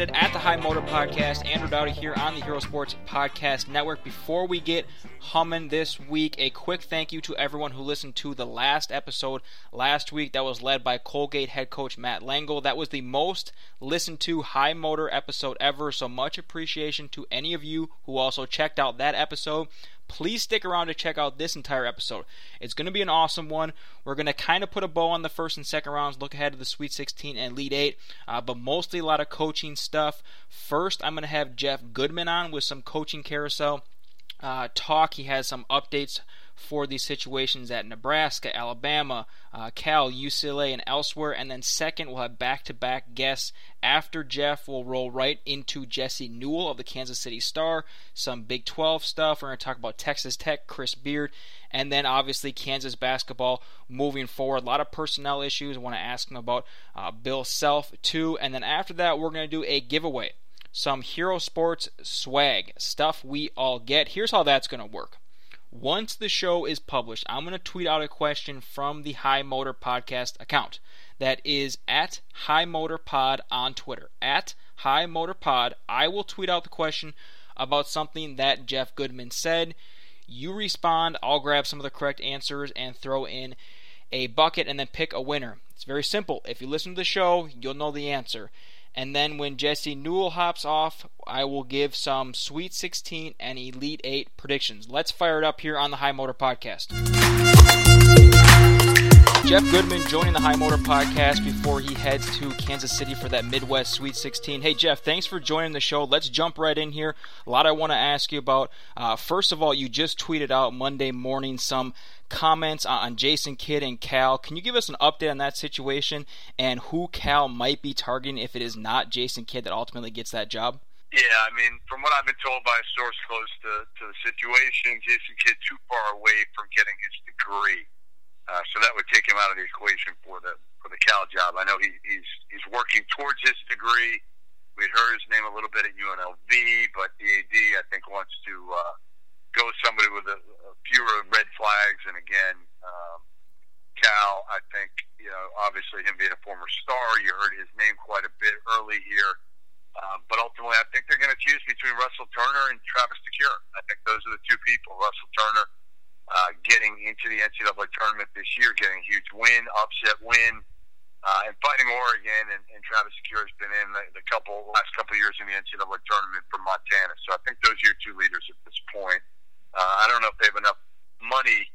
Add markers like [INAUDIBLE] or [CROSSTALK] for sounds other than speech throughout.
At the High Motor Podcast. Andrew Dowdy here on the Hero Sports Podcast Network. Before we get humming this week, a quick thank you to everyone who listened to the last episode last week that was led by Colgate head coach Matt Langel. That was the most listened to High Motor episode ever, so much appreciation to any of you who also checked out that episode please stick around to check out this entire episode. It's going to be an awesome one. We're going to kind of put a bow on the first and second rounds, look ahead to the Sweet 16 and Elite 8, uh, but mostly a lot of coaching stuff. First, I'm going to have Jeff Goodman on with some coaching carousel uh, talk. He has some updates for these situations at Nebraska, Alabama, uh, Cal, UCLA, and elsewhere. And then second, we'll have back-to-back guests. After Jeff, we'll roll right into Jesse Newell of the Kansas City Star, some Big 12 stuff. We're going to talk about Texas Tech, Chris Beard, and then obviously Kansas basketball moving forward. A lot of personnel issues. I want to ask him about uh, Bill Self too. And then after that, we're going to do a giveaway. Some Hero Sports swag, stuff we all get. Here's how that's going to work. Once the show is published, I'm going to tweet out a question from the High Motor Podcast account. That is at High Motor Pod on Twitter. At High Motor Pod. I will tweet out the question about something that Jeff Goodman said. You respond, I'll grab some of the correct answers and throw in a bucket and then pick a winner. It's very simple. If you listen to the show, you'll know the answer. And then when Jesse Newell hops off, I will give some Sweet 16 and Elite 8 predictions. Let's fire it up here on the High Motor Podcast. Jeff Goodman joining the High Motor Podcast before he heads to Kansas City for that Midwest Sweet 16. Hey, Jeff, thanks for joining the show. Let's jump right in here. A lot I want to ask you about. Uh, first of all, you just tweeted out Monday morning some comments on Jason Kidd and Cal. Can you give us an update on that situation and who Cal might be targeting if it is not Jason Kidd that ultimately gets that job? Yeah, I mean, from what I've been told by a source close to, to the situation, Jason Kidd too far away from getting his degree. Uh, so that would take him out of the equation for the for the Cal job. I know he, he's he's working towards his degree. We'd heard his name a little bit at UNLV, but the AD I think wants to uh, go somebody with a fewer red flags. And again, um, Cal, I think you know obviously him being a former star, you heard his name quite a bit early here. Uh, but ultimately, I think they're going to choose between Russell Turner and Travis DeCuire. I think those are the two people. Russell Turner uh, getting into the NCAA tournament this year, getting a huge win, upset win, uh, and fighting Oregon. And, and Travis DeCuire has been in the, the couple last couple of years in the NCAA tournament for Montana. So I think those are your two leaders at this point. Uh, I don't know if they have enough money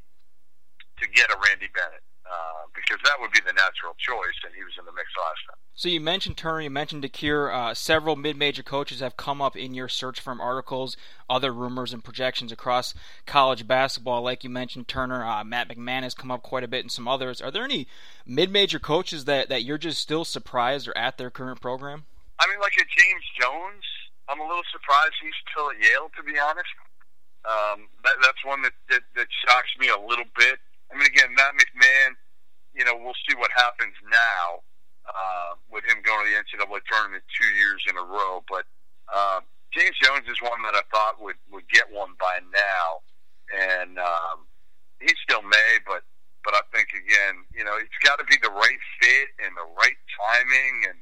to get a Randy Bennett. Uh, because that would be the natural choice, and he was in the mix last time. So you mentioned Turner, you mentioned DeCuire. Uh, several mid-major coaches have come up in your search firm articles, other rumors and projections across college basketball. Like you mentioned, Turner, uh, Matt McMahon has come up quite a bit, and some others. Are there any mid-major coaches that, that you're just still surprised are at their current program? I mean, like a James Jones. I'm a little surprised he's still at Yale, to be honest. Um, that, that's one that, that that shocks me a little bit. I mean, again, Matt McMahon, you know, we'll see what happens now uh, with him going to the NCAA tournament two years in a row. But uh, James Jones is one that I thought would would get one by now, and um, he still may. But but I think again, you know, it's got to be the right fit and the right timing, and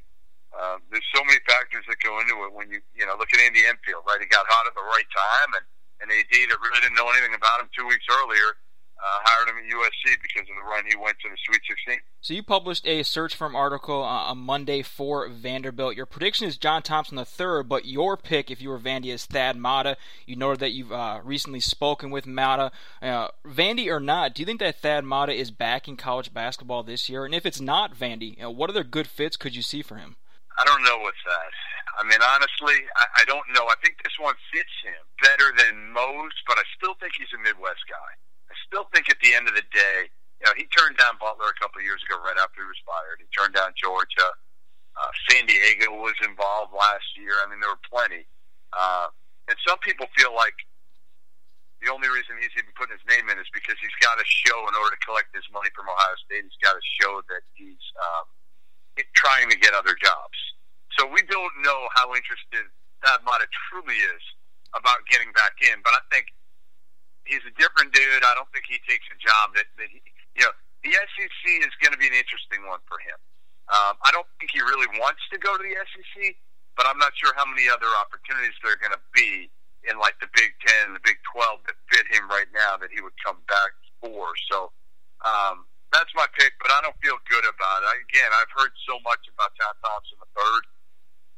uh, there's so many factors that go into it. When you you know look at Andy Enfield, right? He got hot at the right time, and and AD that really didn't know anything about him two weeks earlier uh, hired him at USC because of the run he went to the Sweet 16. So you published a search firm article uh, on Monday for Vanderbilt. Your prediction is John Thompson the third, but your pick, if you were Vandy, is Thad Matta. You noted that you've uh, recently spoken with Matta. Uh, Vandy or not, do you think that Thad Matta is back in college basketball this year? And if it's not Vandy, you know, what other good fits could you see for him? I don't know what's that. I mean, honestly, I, I don't know. I think this one fits him better than most, but I still think he's a Midwest guy. I still think at the end of the day, you know, he turned down Butler a couple of years ago, right after he was fired. He turned down Georgia. Uh, San Diego was involved last year. I mean, there were plenty. Uh, and some people feel like the only reason he's even putting his name in is because he's got to show, in order to collect his money from Ohio State, he's got to show that he's um, trying to get other jobs. So we don't know how interested Thad Matta truly is about getting back in. But I think he's a different dude. I don't think he takes a job that, that he, you know, the SEC is going to be an interesting one for him. Um, I don't think he really wants to go to the SEC, but I'm not sure how many other opportunities there are going to be in like the Big Ten, the Big Twelve that fit him right now that he would come back for. So um, that's my pick, but I don't feel good about it. Again, I've heard so much about John Thompson the third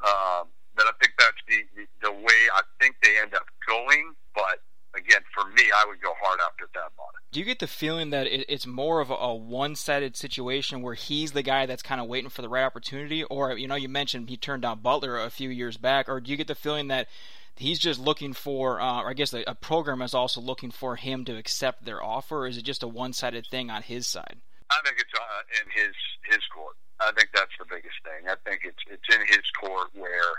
um, that I think that's the, the way I think they end up going. But again, for me, I would go hard after Thad Matta. Do you get the feeling that it, it's more of a, a one-sided situation where he's the guy that's kind of waiting for the right opportunity, or you know, you mentioned he turned down Butler a few years back, or do you get the feeling that he's just looking for, uh, or I guess a, a program is also looking for him to accept their offer, or is it just a one-sided thing on his side? I think it's uh, in his his court. I think that's the biggest thing. I think it's it's in his court where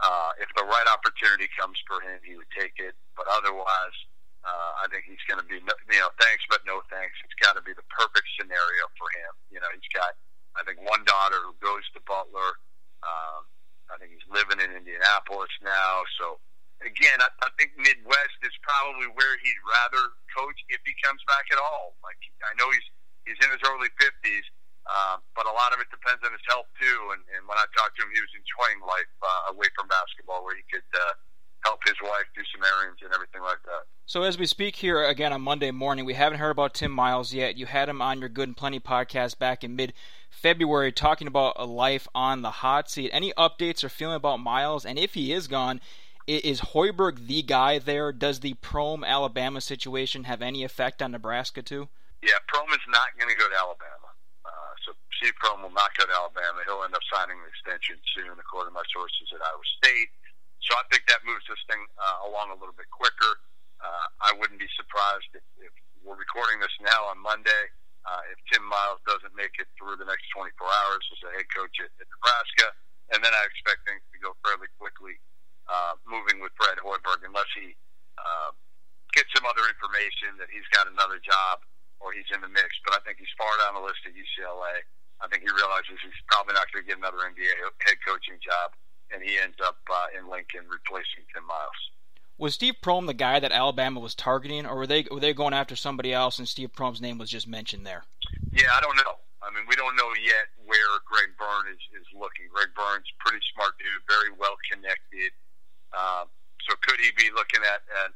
uh, if the right opportunity comes for him, he would take it. But otherwise, uh, I think he's going to be you know thanks but no thanks. It's got to be the perfect scenario for him. You know, he's got I think one daughter who goes to Butler. Um, I think he's living in Indianapolis now, so again, I, I think Midwest is probably where he'd rather coach if he comes back at all. Like I know he's he's in his early fifties, um, but a lot of it depends on his health too. And, and when I talked to him, he was enjoying life uh, away from basketball, where he could uh, help his wife do some errands and everything like that. So as we speak here again on Monday morning, we haven't heard about Tim Miles yet. You had him on your Good and Plenty podcast back in mid February talking about a life on the hot seat. Any updates or feeling about Miles? And if he is gone, is Hoiberg the guy there? Does the Prohm Alabama situation have any effect on Nebraska too? Yeah, Prohm is not going to go to Alabama. Uh, so Steve Prohm will not go to Alabama. He'll end up signing an extension soon, according to my sources at Iowa State. So I think that moves this thing uh, along a little bit quicker. Uh, I wouldn't be surprised if, if we're recording this now on Monday. Uh, if Tim Miles doesn't make it through the next 24 hours as a head coach at, at Nebraska, and then I expect things to go fairly quickly uh, moving with Fred Hoiberg unless he uh, gets some other information that he's got another job or he's in the mix. But I think he's far down the list at UCLA. I think he realizes he's probably not going to get another NBA head coaching job, and he ends up uh, in Lincoln replacing Tim Miles. Was Steve Prohm the guy that Alabama was targeting, or were they were they going after somebody else and Steve Prohm's name was just mentioned there? Yeah, I don't know. I mean, we don't know yet where Greg Byrne is, is looking. Greg Byrne's pretty smart dude, very well connected. Um, so could he be looking at, at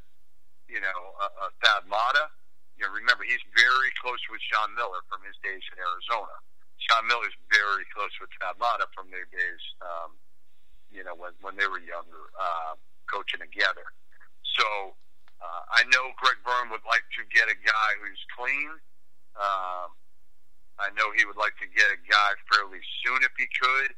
you know, a, a Thad Matta? You know, remember he's very close with Sean Miller from his days in Arizona. Sean Miller's very close with Thad Matta from their days, um, you know, when when they were younger, uh, coaching together. So uh, I know Greg Byrne would like to get a guy who's clean. Um, I know he would like to get a guy fairly soon if he could,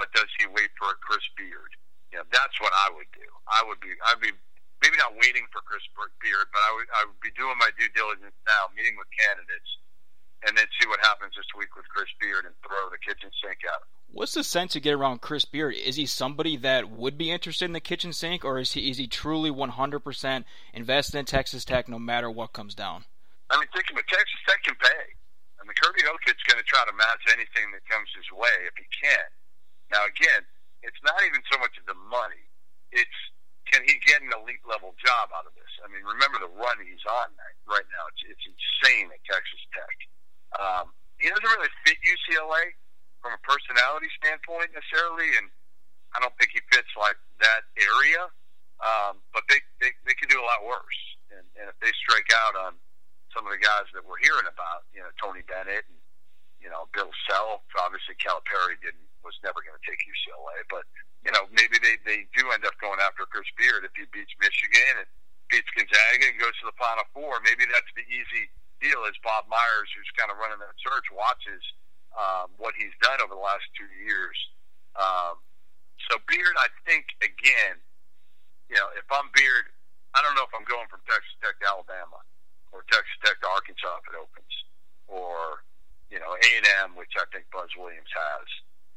but does he wait for a Chris Beard? You know, that's what I would do. I would be, I'd be maybe not waiting for Chris Beard, but I would, I would be doing my due diligence now, meeting with candidates, and then see what happens this week with Chris Beard and throw the kitchen sink at. What's the sense you get around Chris Beard? Is he somebody that would be interested in the kitchen sink, or is he is he truly 100% invested in Texas Tech no matter what comes down? I mean, think about Texas Tech can pay. I mean, Kirby Hocutt's going to try to match anything that comes his way if he can. Now, again, it's not even so much the money. It's can he get an elite level job out of this? I mean, remember the run he's on right now. It's it's insane at Texas Tech. Um, he doesn't really fit UCLA from a personality standpoint necessarily, and I don't think he fits like that area. Um, but they, they they could do a lot worse, and, and if they strike out on some of the guys that we're hearing about, you know, Tony Bennett and you know Bill Self, obviously Calipari didn't was never going to take UCLA. But you know, maybe they they do end up going after Chris Beard if he beats Michigan and beats Gonzaga and goes to the Final Four. Maybe that's the easy deal. As Bob Myers, who's kind of running that search, watches um, what he's done over the last two years. Um, so Beard, I think again, you know, if I'm Beard, I don't know if I'm going from Texas Tech to Alabama or Texas Tech to Arkansas if it opens, or you know A and M, which I think Buzz Williams has.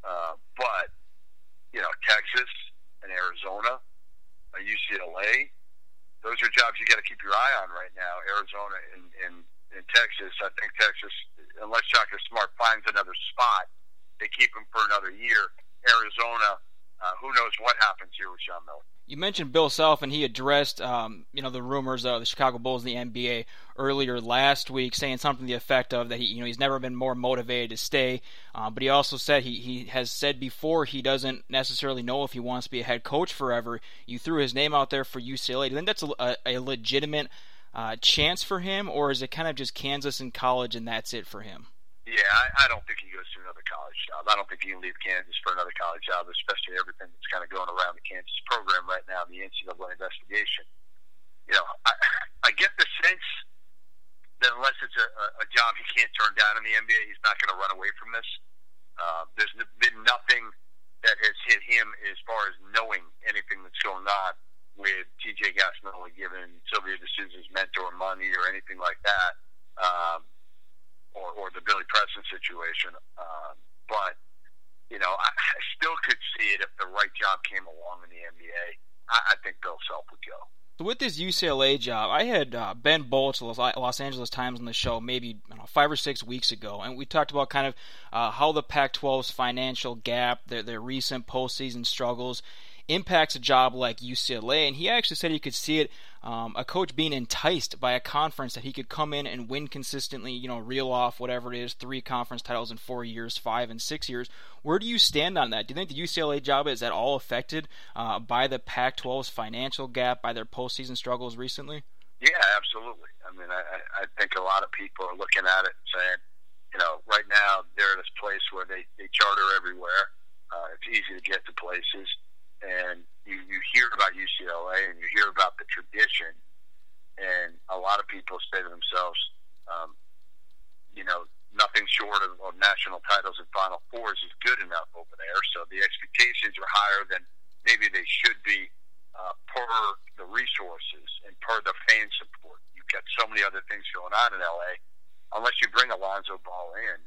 Uh, but you know, Texas and Arizona, uh, UCLA, those are jobs you got to keep your eye on right now. Arizona and, and, and Texas. I think Texas, unless Shaka Smart finds another spot, they keep him for another year. Arizona, uh, who knows what happens here with Sean Miller. You mentioned Bill Self, and he addressed, um, you know, the rumors of the Chicago Bulls in the NBA earlier last week, saying something to the effect of that he, you know, he's never been more motivated to stay. Uh, but he also said he, he has said before he doesn't necessarily know if he wants to be a head coach forever. You threw his name out there for UCLA. Do you think that's a, a legitimate uh, chance for him, or is it kind of just Kansas and college and that's it for him? Yeah, I, I don't think he goes to another college job. I don't think he can leave Kansas for another college job, especially everything that's kind of going around the Kansas program right now, the NCAA investigation. You know, I, I get the sense that unless it's a, a job he can't turn down in the NBA, he's not going to run away from this. Uh, there's been nothing that has hit him as far as knowing anything that's going on with TJ Gassnola giving Silvio De Sousa's mentor money or anything like that. Um, or, or the Billy Preston situation. Um, but you know, I, I still could see it if the right job came along in the NBA. I, I think Bill Self would go. So with this UCLA job, I had uh, Ben Bolch, Los Angeles Times, on the show maybe know, five or six weeks ago, and we talked about kind of uh, how the Pac-12's financial gap, their, their recent postseason struggles, impacts a job like UCLA. And he actually said he could see it, um, a coach being enticed by a conference that he could come in and win consistently, you know, reel off whatever it is, three conference titles in four years, five and six years. Where do you stand on that? Do you think the UCLA job is at all affected uh, by the Pac 12's financial gap, by their postseason struggles recently? Yeah, absolutely. I mean, I, I think a lot of people are looking at it and saying, you know, right now they're in this place where they, they charter everywhere. Uh, it's easy to get to places and you, you hear about UCLA and you hear about the tradition, and a lot of people say to themselves, um, you know, nothing short of, of national titles and Final Fours is good enough over there. So the expectations are higher than maybe they should be uh, per the resources and per the fan support. You've got so many other things going on in LA. Unless you bring Alonzo Ball in,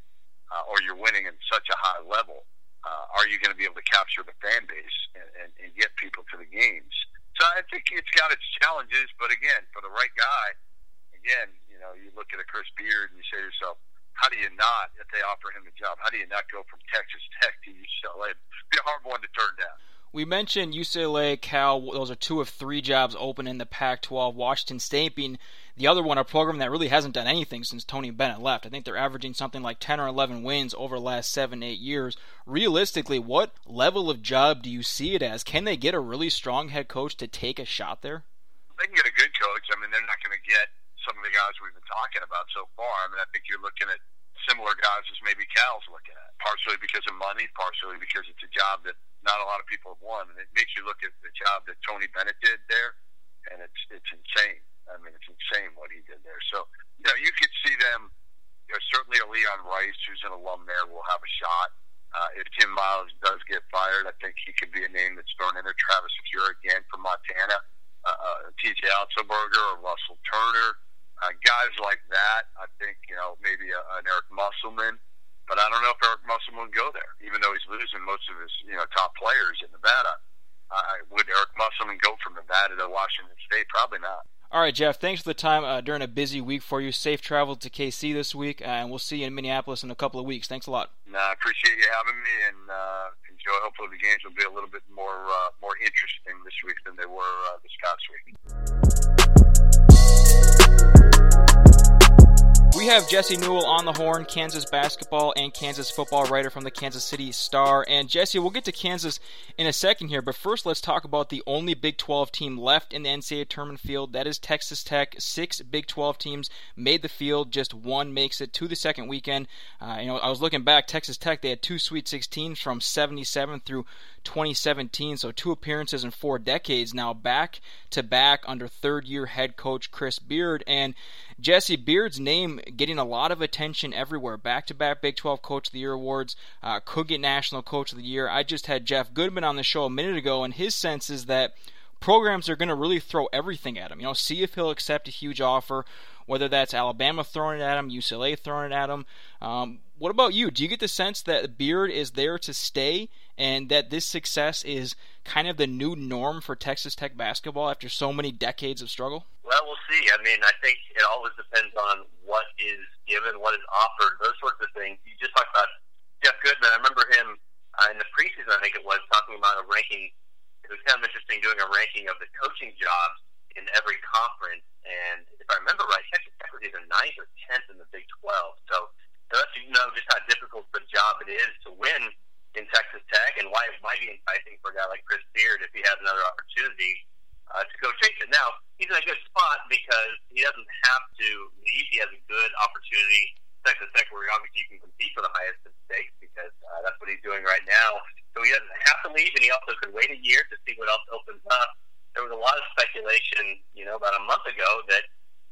uh, or you're winning at such a high level, uh, are you going to be able to capture the fan base and, and, and get people to the games? So I think it's got its challenges, but again, for the right guy, again, you know, you look at a Chris Beard and you say to yourself, how do you not, if they offer him the job, how do you not go from Texas Tech to UCLA? It'd be a hard one to turn down. We mentioned UCLA, Cal. Those are two of three jobs open in the Pac-12. Washington State being the other one, a program that really hasn't done anything since Tony Bennett left. I think they're averaging something like 10 or 11 wins over the last seven, eight years. Realistically, what level of job do you see it as? Can they get a really strong head coach to take a shot there? They can get a good coach. I mean, they're not going to get some of the guys we've been talking about so far. I mean, I think you're looking at similar guys as maybe Cal's looking at, partially because of money, partially because it's a job that not a lot of people have won, and it makes you look at the job that Tony Bennett did there, and it's it's insane. I mean, it's insane what he did there. So, you know, you could see them. You know, certainly a Leon Rice, who's an alum there, will have a shot. Uh, if Tim Miles does get fired, I think he could be a name that's thrown in there. Travis DeCuire again from Montana, uh, uh, T.J. Otzelberger or Russell Turner, uh, guys like that. I think you know maybe a, an Eric Musselman but I don't know if Eric Musselman would go there, even though he's losing most of his you know top players in Nevada. Uh, would Eric Musselman go from Nevada to Washington State? Probably not. All right, Jeff. Thanks for the time uh, during a busy week for you. Safe travel to KC this week, uh, and we'll see you in Minneapolis in a couple of weeks. Thanks a lot. No, I appreciate you having me, and uh, enjoy. Hopefully, the games will be a little bit more uh, more interesting this week than they were uh, this past week. We have Jesse Newell on the horn, Kansas basketball and Kansas football writer from the Kansas City Star. And Jesse, we'll get to Kansas in a second here, but first let's talk about the only Big 12 team left in the NCAA tournament field. That is Texas Tech. Six Big 12 teams made the field, just one makes it to the second weekend. Uh, you know, I was looking back, Texas Tech, they had two Sweet 16s from 77 through 2017, so two appearances in four decades now, back to back under third year head coach Chris Beard. And Jesse Beard's name getting a lot of attention everywhere. Back to back Big 12 Coach of the Year awards, uh, could get National Coach of the Year. I just had Jeff Goodman on the show a minute ago, and his sense is that programs are going to really throw everything at him. You know, see if he'll accept a huge offer, whether that's Alabama throwing it at him, UCLA throwing it at him. Um, what about you? Do you get the sense that Beard is there to stay and that this success is kind of the new norm for Texas Tech basketball after so many decades of struggle? Well, we'll see. I mean, I think it always depends on what is given, what is offered, those sorts of things. You just talked about Jeff Goodman. I remember him uh, in the preseason, I think it was, talking about a ranking it was kind of interesting doing a ranking of the coaching jobs in every conference. And if I remember right, Texas Tech was either ninth or tenth in the Big 12. So it lets you know just how difficult the job it is to win in Texas Tech and why it might be enticing for a guy like Chris Beard if he has another opportunity uh, to go chase it. Now, he's in a good spot because he doesn't have to leave. He has a good opportunity. Texas Tech, where obviously you can compete for the highest in stakes because uh, that's what he's doing right now. So he doesn't have to leave, and he also could wait a year to see what else opens up. There was a lot of speculation, you know, about a month ago that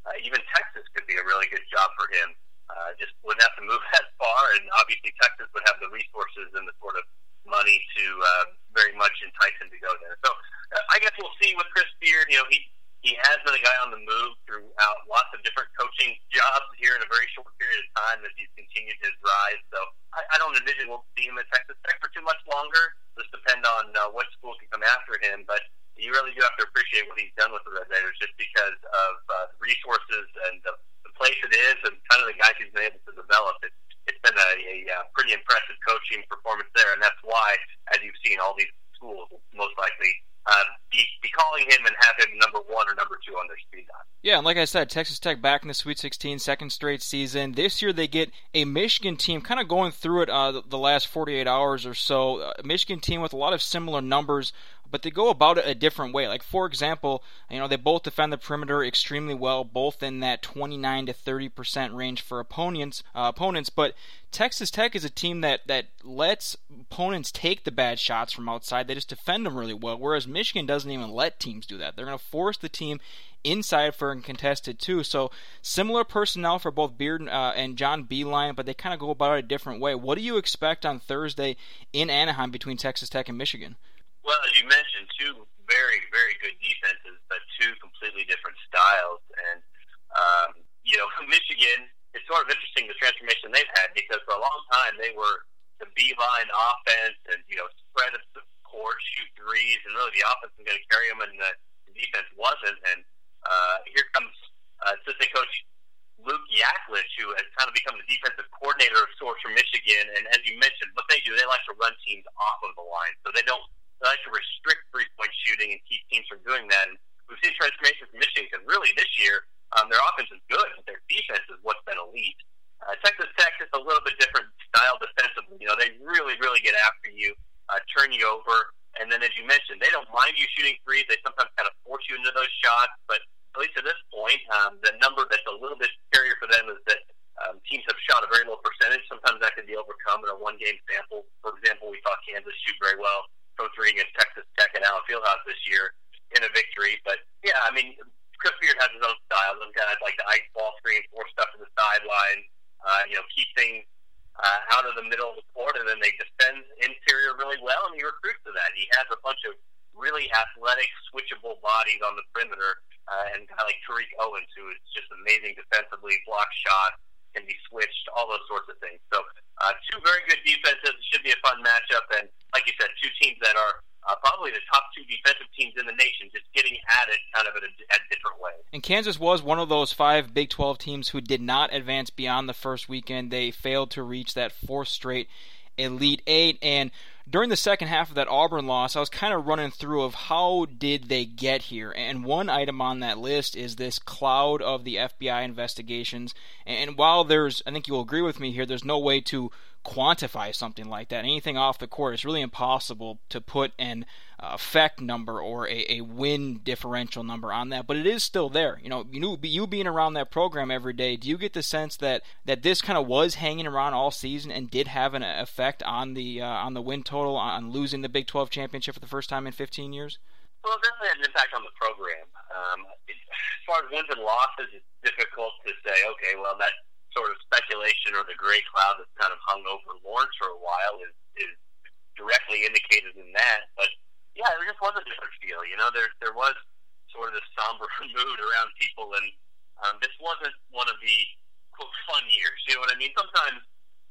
uh, even Texas could be a really good job for him. Uh, just wouldn't have to move [LAUGHS] that far, and obviously Texas would have the resources and the sort of money to uh, very much entice him to go there. So uh, I guess we'll see with Chris Beard. You know, he he has been a guy on the move throughout lots of different coaching jobs here in a very short period of time as he's continued his rise. So I, I don't envision we'll see him at Texas Tech for too much longer. Just depend on uh, what school can come after him, but you really do have to appreciate what he's done with the Red Raiders just because of uh, resources and the, place it is and kind of the guys he's been able to develop. It, it's been a, a, a uh, pretty impressive coaching performance there, and that's why, as you've seen, all these schools will most likely uh, be, be calling him and have him number one or number two on their speed dial. Yeah, and like I said, Texas Tech back in the Sweet 16, second straight season. This year they get a Michigan team, kind of going through it uh, the last 48 hours or so. A Michigan team with a lot of similar numbers but they go about it a different way. Like for example, you know they both defend the perimeter extremely well, both in that 29 to 30 percent range for opponents. Uh, opponents, but Texas Tech is a team that that lets opponents take the bad shots from outside. They just defend them really well. Whereas Michigan doesn't even let teams do that. They're going to force the team inside for uncontested too. So similar personnel for both Beard uh, and John Beilein, but they kind of go about it a different way. What do you expect on Thursday in Anaheim between Texas Tech and Michigan? You mentioned, two very, very good defenses, but two completely different styles. And, um, you know, [LAUGHS] Michigan, it's sort of interesting the transformation they've had because for a long time they were the Beilein offense and, you know, spread the court, shoot threes, and really the offense was going to carry them and the defense wasn't. And uh, here comes uh, assistant coach Luke Yaklich, who has kind of become the defensive coordinator of sorts for Michigan. And as you mentioned, what they do, they like to run teams off of the line. So they don't they like to restrict three point shooting and keep teams from doing that. And we've seen transformation from Michigan because really this year um, their offense is good, but their defense is what's been elite. Uh, Texas Tech is a little bit different style defensively. You know, they really, really get after you, uh, turn you over, and then as you mentioned, they don't mind you shooting threes. They sometimes kind of force you into those shots, but at least at this point, um, the number that's a little bit scarier for them is that um, teams have shot a very low percentage. Sometimes that can be overcome in a one game sample. For example, we saw Kansas shoot very well from three against Texas Tech and Allen Fieldhouse this year in a victory. But yeah, I mean, Chris Beard has his own style. Those guys like the ice ball screen, force stuff to the sideline, uh, you know, keep things uh, out of the middle of the court, and then they defend interior really well, and he recruits to that. He has a bunch of really athletic, switchable bodies on the perimeter, uh, and a guy like Tariq Owens, who is just amazing defensively, block shots, can be switched, all those sorts of things. So uh, two very good defenses. It should be a fun matchup, and like you said, two teams that are uh, probably the top two defensive teams in the nation, just getting at it kind of in a, a different way. And Kansas was one of those five Big 12 teams who did not advance beyond the first weekend. They failed to reach that fourth straight Elite Eight, and during the second half of that Auburn loss, I was kind of running through of how did they get here, and one item on that list is this cloud of the FBI investigations. And while there's, I think you'll agree with me here, there's no way to quantify something like that. Anything off the court, it's really impossible to put an effect number or a, a win differential number on that. But it is still there. You know, you you being around that program every day, do you get the sense that that this kind of was hanging around all season and did have an effect on the uh, on the win total on losing the Big 12 championship for the first time in 15 years? Well, it definitely had an impact on the program. Um, as far as wins and losses, it's difficult to say. Okay, well that sort of speculation or the gray cloud that's kind of hung over Lawrence for a while is, is directly indicated in that. But yeah, it just was a different feel. You know, there there was sort of this somber [LAUGHS] mood around people, and um, this wasn't one of the quote fun years. You know what I mean? Sometimes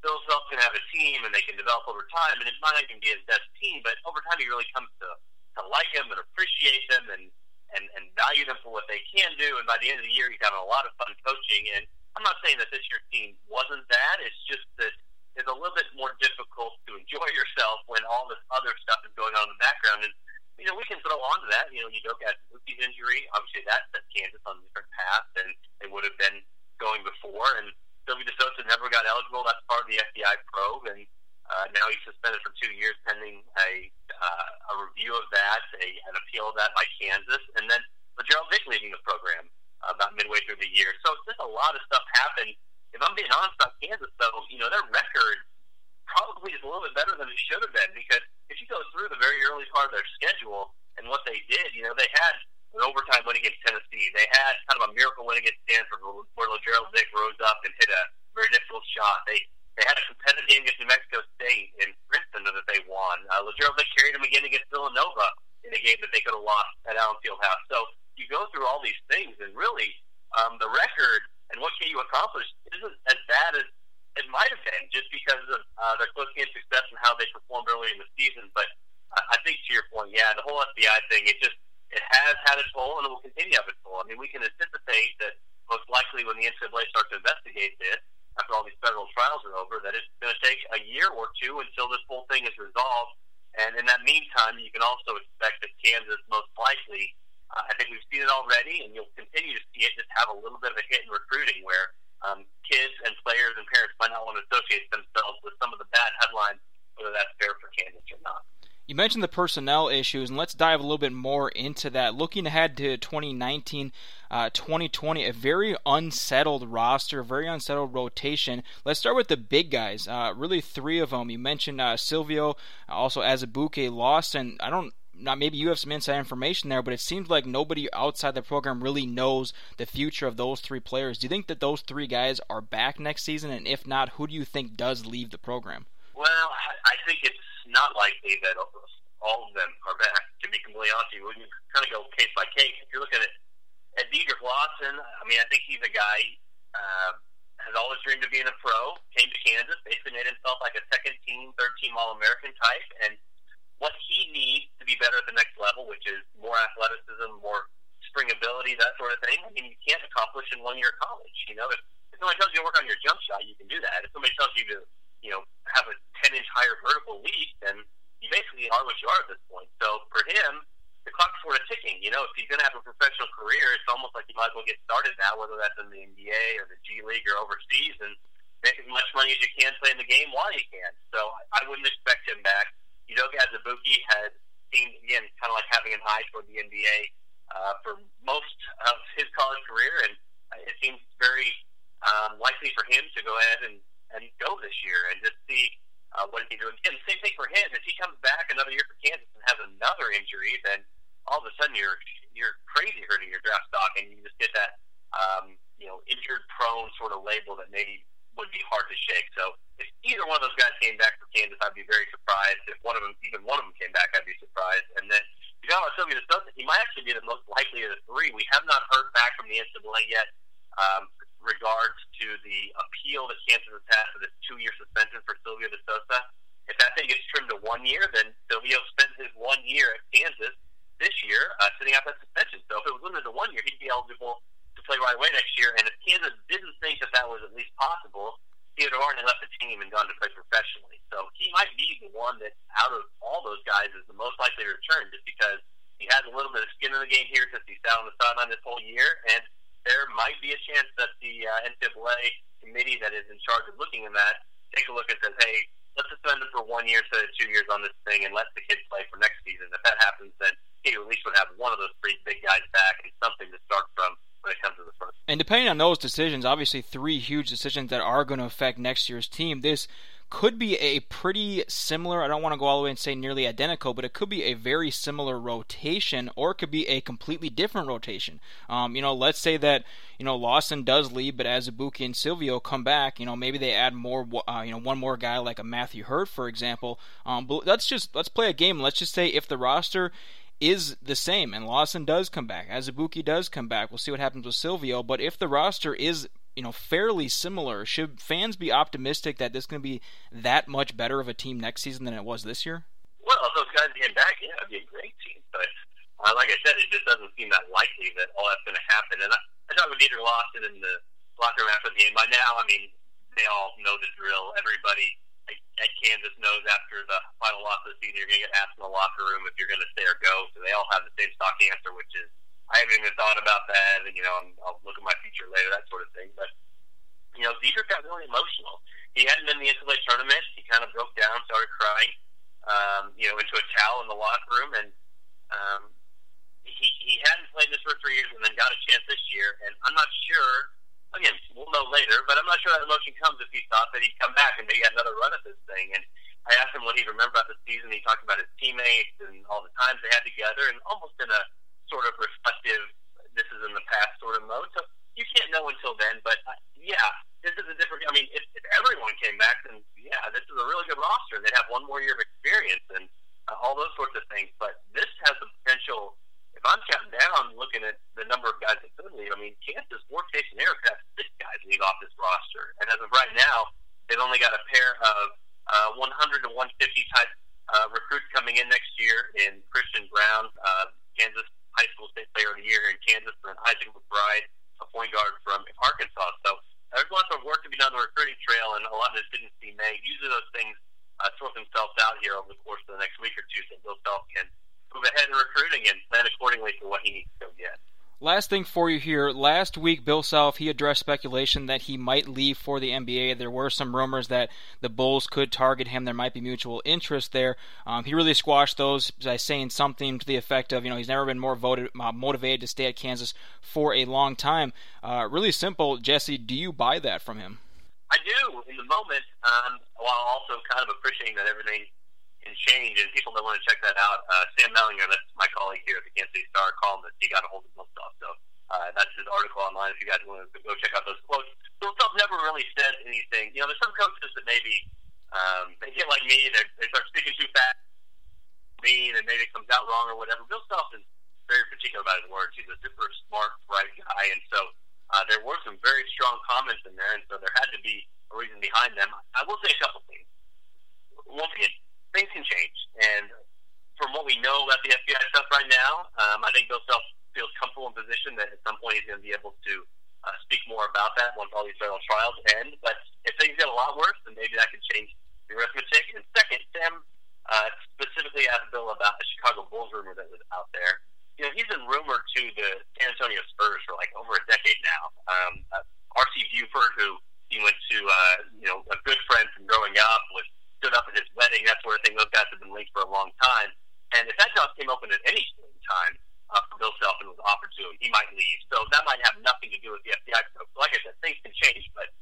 Self can have a team and they can develop over time, and it might not even be his best team, but over time he really comes to to like them and appreciate them and and and value them for what they can do. And by the end of the year, he's having a lot of fun coaching and I'm not saying that this year's team wasn't that. It's just that it's a little bit more difficult to enjoy yourself when all this other stuff is going on in the background. And you know, we can throw on to that. You know, Udoka Azubuike's injury. Obviously, that set Kansas on a different path than they would have been going before. And Silvio De Sousa never got eligible. That's part of the FBI probe. And uh, now he's suspended for two years pending a, uh, a review of that, a, an appeal of that by Kansas. And then Gerald Vick leaving the program about midway through the year. So just a lot of stuff happened. If I'm being honest about Kansas, though, you know, their record probably is a little bit better than it should have been because if you go through the very early part of their schedule and what they did, you know, they had an overtime win against Tennessee. They had kind of a miracle win against Stanford where Lagerald Vick rose up and hit a very difficult shot. They they had a competitive game against New Mexico State in Princeton that they won. Uh, Lagerald Vick carried them again against Villanova in a game that they could have lost at Allen Fieldhouse. So you go through all these things, and really, um, the record and what KU accomplished isn't as bad as it might have been just because of uh, their close game success and how they performed early in the season. But I, I think to your point, yeah, the whole FBI thing, it just it has had its toll and it will continue to have its toll. I mean, we can anticipate that most likely when the NCAA starts to investigate this, after all these federal trials are over, that it's going to take a year or two until this whole thing is resolved. And in that meantime, you can also expect that Kansas most likely, uh, I think we've seen it already, and you'll continue to see it just have a little bit of a hit in recruiting where um, kids and players and parents might not want to associate themselves with some of the bad headlines, whether that's fair for Kansas or not. You mentioned the personnel issues, and let's dive a little bit more into that. Looking ahead to 2019, uh, 2020, a very unsettled roster, very unsettled rotation. Let's start with the big guys. Uh, really, three of them. You mentioned uh, Silvio, also Azubuike, Lawson. I don't now maybe you have some inside information there, but it seems like nobody outside the program really knows the future of those three players. Do you think that those three guys are back next season? And if not, who do you think does leave the program? Well, I think it's not likely that all of them are back. To be completely honest you, when you kind of go case by case, if you're looking at at Dedric Lawson, I mean, I think he's a guy uh, has always dreamed of being a pro. Came to Kansas, basically made himself like a second team, third team All American type, and what he needs to be better at the next level, which is more athleticism, more spring ability, that sort of thing. I mean, you can't accomplish in one year of college. You know, if, if somebody tells you to work on your jump shot, you can do that. If somebody tells you to, you know, have a 10 inch higher vertical leap, then you basically are what you are at this point. So for him, the clock's sort of ticking. You know, if he's going to have a professional career, it's almost like you might as well get started now, whether that's in the NBA or the G League or overseas, and make as much money as you can playing the game while you can. So I wouldn't expect him back. Udoka Azubuike has seemed, again, kind of like having an eye toward the NBA uh, for most of his college career, and it seems very um, likely for him to go ahead and, and go this year and just see uh, what he do. Again, same thing for him. If he comes back another year for Kansas and has another injury, then all of a sudden you're you're crazy hurting your draft stock, and you just get that um, you know injured prone sort of label that maybe would be hard to shake. So if either one of those guys came back for Kansas, I'd be very surprised. If one of them, even one of them came back, I'd be surprised. And then Silvio De Sousa, he might actually be the most likely of the three. We have not heard back from the NCAA yet um, regards to the appeal that Kansas has had for this two-year suspension for Silvio De Sousa. If that thing gets trimmed to one year, then Silvio spends his one year at Kansas this year uh, sitting out that suspension. So if it was limited to one year, he'd be eligible play right away next year. And if Kansas didn't think that that was at least possible, Theodore Martin left the team and gone to play professionally. So he might be the one that, out of all those guys, is the most likely to return just because he has a little bit of skin in the game here since he sat on the sideline this whole year. And there might be a chance that the uh, NCAA committee that is in charge of looking at that take a look and says, hey, let's suspend him for one year instead of two years on this thing and let the kids play for next season. If that happens, then he at least would have one of those three big guys back and something to start from when it comes to the first. And depending on those decisions, obviously three huge decisions that are going to affect next year's team. This could be a pretty similar, I don't want to go all the way and say nearly identical, but it could be a very similar rotation or it could be a completely different rotation. Um, you know, let's say that, you know, Lawson does leave, but as Azubuike and Silvio come back, you know, maybe they add more, uh, you know, one more guy like a Matthew Hurt, for example. Um, but let's just, let's play a game. Let's just say if the roster is the same, and Lawson does come back, Azubuike does come back. We'll see what happens with Silvio. But if the roster is you know fairly similar, should fans be optimistic that this to be that much better of a team next season than it was this year? Well, those guys get back, yeah, it'd be a great team. But uh, like I said, it just doesn't seem that likely that all that's going to happen. And I, I talked with Dedric Lawson in the locker room after the game. By now, I mean they all know the drill. Everybody, at Kansas knows after the final loss of the season, you're going to get asked in the locker room if you're going to stay or go. So they all have the same stock answer, which is, I haven't even thought about that, and you know, I'm, I'll look at my future later, that sort of thing. But you know, Dedric got really emotional. He hadn't been in the NCAA tournament. He kind of broke down, started crying, um, you know, into a towel in the locker room, and um, he he hadn't played this for three years, and then got a chance this year. And I'm not sure again, we'll know later, but I'm not sure that emotion comes if he thought that he'd come back and maybe get another run at this thing. And I asked him what he remembered about the season. He talked about his teammates and all the times they had together, and almost in a sort of reflective, this is in the past sort of mode. So you can't know until then, but uh, yeah, this is a different. I mean, if, if everyone came back, then yeah, this is a really good roster, they'd have one more year of experience and uh, all those sorts of things. But this has the potential I'm counting down, looking at the number of guys that could leave, I mean, Kansas, worst case scenario, have six guys leave off this roster. And as of right now, they've only got a pair of uh, 100 to 150 type uh, recruits coming in next year in Christian Braun, uh, Kansas High School State Player of the Year in Kansas, and Isaac McBride, a point guard from Arkansas. So there's lots of work to be done on the recruiting trail, and a lot of this didn't see made. Usually those things uh, sort themselves out here over the course of the next week or two, so Bill Self can – ahead in recruiting and plan accordingly for what he needs to go get. Last thing for you here. Last week, Bill Self he addressed speculation that he might leave for the NBA. There were some rumors that the Bulls could target him. There might be mutual interest there. Um, he really squashed those by saying something to the effect of, you know, he's never been more voted, uh, motivated to stay at Kansas for a long time. Uh, really simple, Jesse. Do you buy that from him? I do in the moment, um, while also kind of appreciating that everything can change. And people that want to check that out, uh, Sam Mellinger, that's my colleague here at the Kansas City Star, columnist, he got a hold of himself. So uh, that's his article online if you guys want to go check out those quotes. Bill Self never really said anything. You know, there's some coaches that maybe um, they get like me, they, they start speaking too fast, mean, and maybe it comes out wrong or whatever. Bill Self is very particular about his words. He's a super smart, bright guy, and so uh, there were some very strong comments in there, and so there had to be a reason behind them. I will say a couple things. Once again, things can change. And from what we know about the FBI stuff right now, um, I think Bill Self feels comfortable in position that at some point he's going to be able to uh, speak more about that once all these federal trials end. But if things get a lot worse, then maybe that could change the arithmetic. And second, Sam uh, specifically asked Bill about the Chicago Bulls rumor that was out there. You know, he's been rumored to the San Antonio Spurs for like over a decade now. Um, uh, R.C. Buford, who he went to, uh, you know, a good friend from growing up, was stood up at his wedding, that sort of thing. Those guys have been linked for a long time. And if that job came open at any time uh, for Bill Self and was offered to him, he might leave. So that might have nothing to do with the FBI. So like I said, things can change. But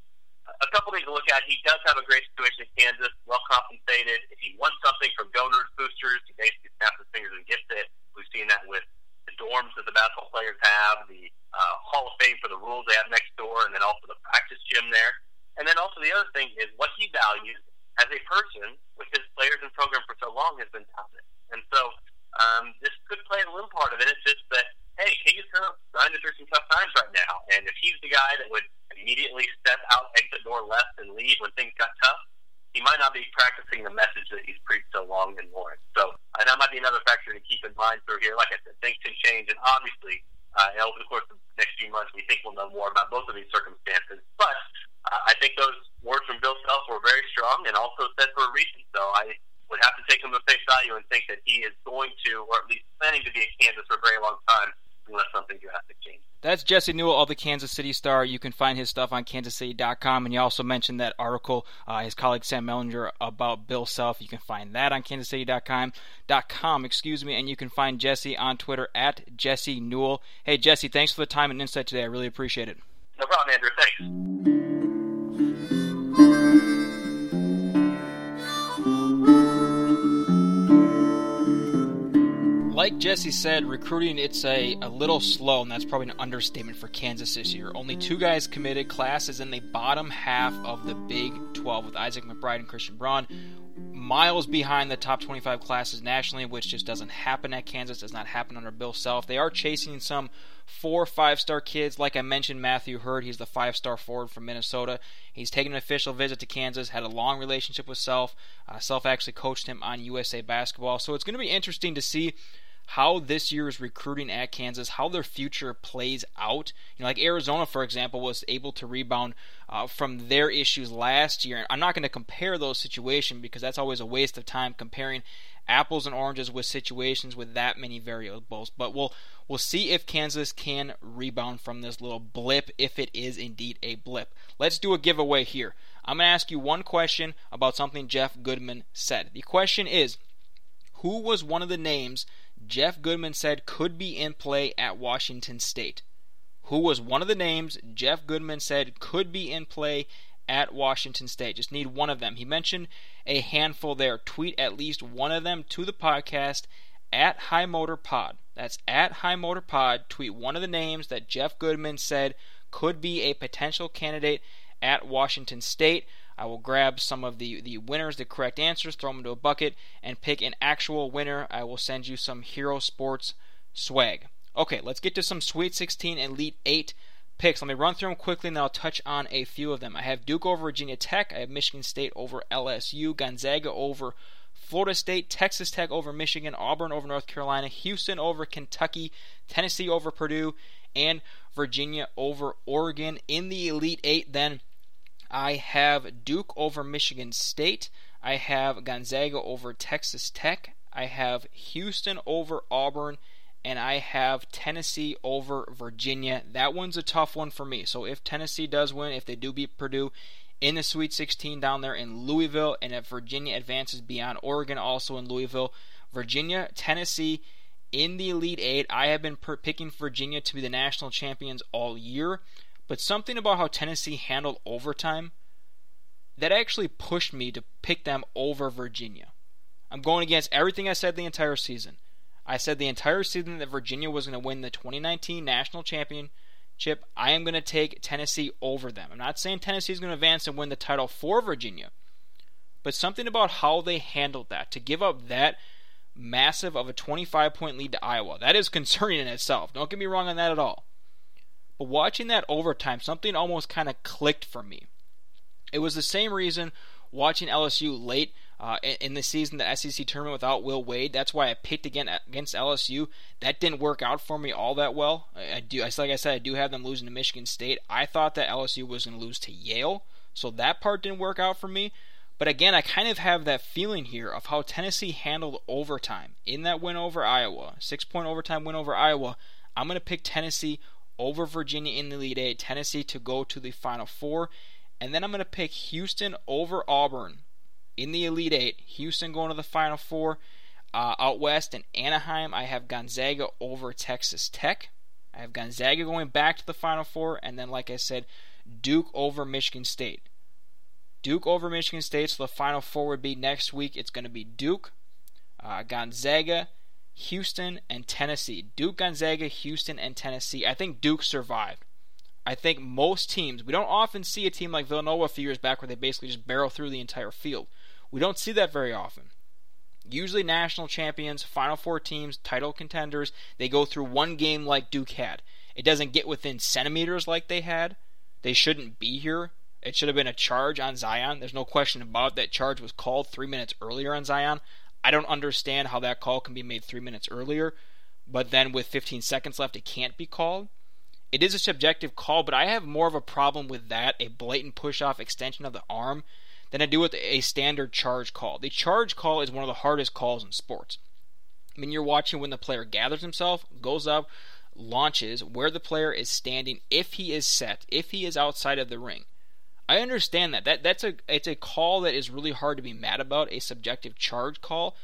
a couple things to look at. He does have a great situation in Kansas, well compensated. If he wants something from donors, boosters, he basically snaps his fingers and gets it. We've seen that with the dorms that the basketball players have, the uh, Hall of Fame for the rules they have next door, and then also the practice gym there. And then also the other thing is what he values as a person with his players and program for so long has been dominant. And so um, this could play a little part of it. It's just that, hey, KU's kind of grinding through some tough times right now. And if he's the guy that would immediately step out, exit door left, and leave when things got tough, he might not be practicing the message that he's preached so long in Lawrence. So uh, that might be another factor to keep in mind through here. Like I said, things can change. And obviously, uh, over the course of the next few months, we think we'll know more about both of these circumstances. But uh, I think those words from Bill Self were very strong and also said for a reason. So I would have to take him at face value and think that he is going to, or at least planning to be at Kansas for a very long time, unless something drastic changes. That's Jesse Newell of the Kansas City Star. You can find his stuff on kansascity.com. And you also mentioned that article, uh, his colleague Sam Mellinger, about Bill Self. You can find that on kansascity.com, .com, excuse me. And you can find Jesse on Twitter at Jesse Newell. Hey, Jesse, thanks for the time and insight today. I really appreciate it. No problem, Andrew. Thanks. Like Jesse said, recruiting it's a, a little slow, and that's probably an understatement for Kansas this year. Only two guys committed. Class is in the bottom half of the Big 12 with Isaac McBride and Christian Braun. Miles behind the top 25 classes nationally, which just doesn't happen at Kansas, does not happen under Bill Self. They are chasing some four five star kids. Like I mentioned, Matthew Hurt, he's the five star forward from Minnesota. He's taken an official visit to Kansas, had a long relationship with Self. Uh, Self actually coached him on USA basketball. So it's going to be interesting to see how this year's recruiting at Kansas, how their future plays out. You know, like Arizona, for example, was able to rebound uh, from their issues last year. I'm not going to compare those situations because that's always a waste of time comparing apples and oranges with situations with that many variables. But we'll we'll see if Kansas can rebound from this little blip, if it is indeed a blip. Let's do a giveaway here. I'm going to ask you one question about something Jeff Goodman said. The question is Who was one of the names Jeff Goodman said could be in play at Washington State? Who was one of the names Jeff Goodman said could be in play at Washington State? Just need one of them. He mentioned a handful there. Tweet at least one of them to the podcast at High Motor Pod. That's at High Motor Pod. Tweet one of the names that Jeff Goodman said could be a potential candidate at Washington State. I will grab some of the, the winners, the correct answers, throw them into a bucket, and pick an actual winner. I will send you some Hero Sports swag. Okay, let's get to some Sweet 16 and Elite 8 picks. Let me run through them quickly and then I'll touch on a few of them. I have Duke over Virginia Tech. I have Michigan State over LSU. Gonzaga over Florida State. Texas Tech over Michigan. Auburn over North Carolina. Houston over Kentucky. Tennessee over Purdue. And Virginia over Oregon. In the Elite Eight, then I have Duke over Michigan State. I have Gonzaga over Texas Tech. I have Houston over Auburn. And I have Tennessee over Virginia. That one's a tough one for me. So if Tennessee does win, if they do beat Purdue in the Sweet 16 down there in Louisville, and if Virginia advances beyond Oregon, also in Louisville, Virginia, Tennessee, in the Elite Eight. I have been per- picking Virginia to be the national champions all year. But something about how Tennessee handled overtime that actually pushed me to pick them over Virginia. I'm going against everything I said the entire season. I said the entire season that Virginia was going to win the 2019 national championship. I am going to take Tennessee over them. I'm not saying Tennessee is going to advance and win the title for Virginia, but something about how they handled that to give up that massive of a 25 point lead to Iowa. That is concerning in itself. Don't get me wrong on that at all. But watching that overtime, something almost kind of clicked for me. It was the same reason watching LSU late uh, in the season, the SEC tournament without Will Wade. That's why I picked again against LSU. That didn't work out for me all that well. I, I do, like I said, I do have them losing to Michigan State. I thought that LSU was going to lose to Yale, so that part didn't work out for me. But again, I kind of have that feeling here of how Tennessee handled overtime in that win over Iowa, six point overtime win over Iowa. I'm going to pick Tennessee over Virginia in the Elite Eight, Tennessee to go to the Final Four, and then I'm going to pick Houston over Auburn in the Elite Eight. Houston going to the Final Four. Uh, out west in Anaheim, I have Gonzaga over Texas Tech. I have Gonzaga going back to the Final Four, and then, like I said, Duke over Michigan State. Duke over Michigan State, so the Final Four would be next week. It's going to be Duke, uh, Gonzaga, Houston, and Tennessee. Duke, Gonzaga, Houston, and Tennessee. I think Duke survived. I think most teams, we don't often see a team like Villanova a few years back where they basically just barrel through the entire field. We don't see that very often. Usually, national champions, Final Four teams, title contenders, they go through one game like Duke had. It doesn't get within centimeters like they had. They shouldn't be here. It should have been a charge on Zion. There's no question about it. that charge was called three minutes earlier on Zion. I don't understand how that call can be made three minutes earlier, but then with 15 seconds left, it can't be called. It is a subjective call, but I have more of a problem with that, a blatant push off extension of the arm, than I do with a standard charge call. The charge call is one of the hardest calls in sports. I mean, you're watching when the player gathers himself, goes up, launches, where the player is standing, if he is set, if he is outside of the ring. I understand that. That that's a it's a call that is really hard to be mad about, a subjective charge call.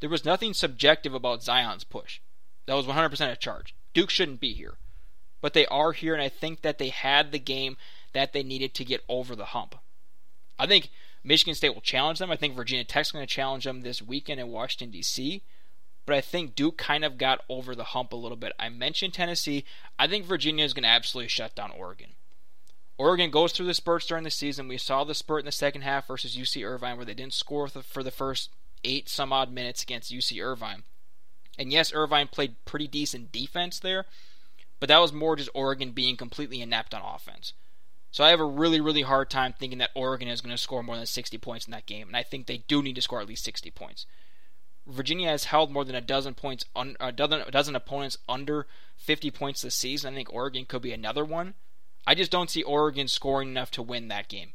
There was nothing subjective about Zion's push. That was 100% a charge. Duke shouldn't be here. But they are here and I think that they had the game that they needed to get over the hump. I think Michigan State will challenge them. I think Virginia Tech's going to challenge them this weekend in Washington D.C. But I think Duke kind of got over the hump a little bit. I mentioned Tennessee. I think Virginia is going to absolutely shut down Oregon. Oregon goes through the spurts during the season. We saw the spurt in the second half versus UC Irvine where they didn't score for the first eight some odd minutes against UC Irvine. And yes, Irvine played pretty decent defense there, but that was more just Oregon being completely inept on offense. So I have a really, really hard time thinking that Oregon is going to score more than 60 points in that game, and I think they do need to score at least 60 points. Virginia has held more than a dozen points, un, a dozen, a dozen opponents under 50 points this season. I think Oregon could be another one. I just don't see Oregon scoring enough to win that game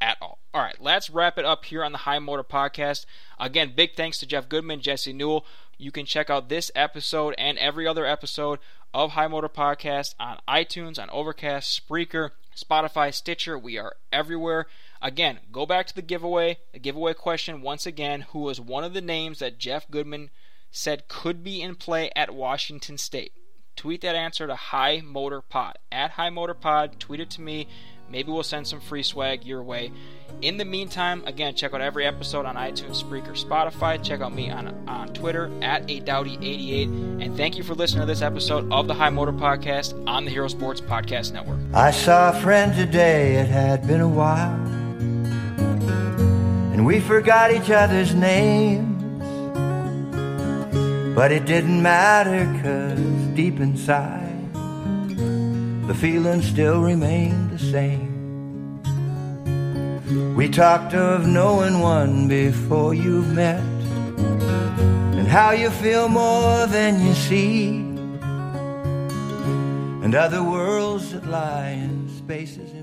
at all. All right, let's wrap it up here on the High Motor Podcast. Again, big thanks to Jeff Goodman, Jesse Newell. You can check out this episode and every other episode of High Motor Podcast on iTunes, on Overcast, Spreaker, Spotify, Stitcher. We are everywhere. Again, go back to the giveaway. The giveaway question once again who was one of the names that Jeff Goodman said could be in play at Washington State? Tweet that answer to High Motor Pod. At High Motor Pod, tweet it to me. Maybe we'll send some free swag your way. In the meantime, again, check out every episode on iTunes, Spreaker, Spotify. Check out me on, on Twitter at a Dowdy88. And thank you for listening to this episode of the High Motor Podcast on the Hero Sports Podcast Network. I saw a friend today, it had been a while. And we forgot each other's names. But it didn't matter, cause deep inside, the feeling still remained the same. We talked of knowing one before you've met, and how you feel more than you see, and other worlds that lie in spaces.